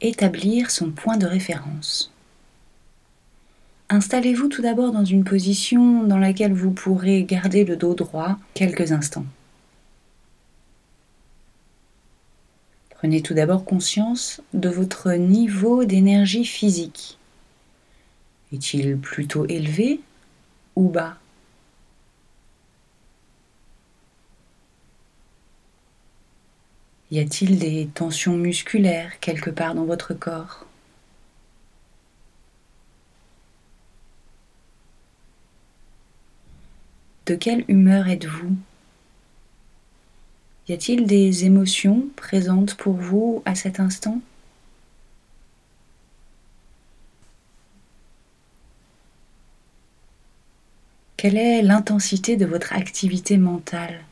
rétablir son point de référence. Installez-vous tout d'abord dans une position dans laquelle vous pourrez garder le dos droit quelques instants. Prenez tout d'abord conscience de votre niveau d'énergie physique. Est-il plutôt élevé ou bas? Y a-t-il des tensions musculaires quelque part dans votre corps? De quelle humeur êtes-vous? Y a-t-il des émotions présentes pour vous à cet instant? Quelle est l'intensité de votre activité mentale?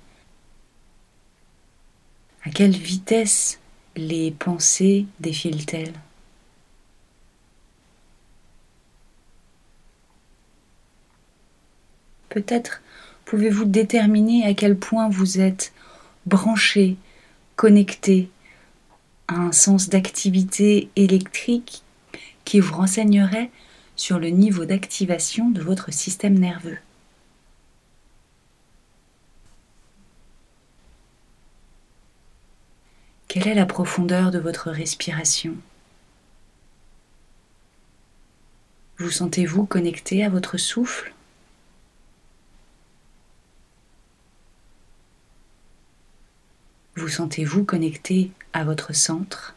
Quelle vitesse les pensées défilent-elles? Peut-être pouvez-vous déterminer à quel point vous êtes branché, connecté à un sens d'activité électrique qui vous renseignerait sur le niveau d'activation de votre système nerveux. Quelle est la profondeur de votre respiration? Vous sentez-vous connecté à votre souffle? Vous sentez-vous connecté à votre centre?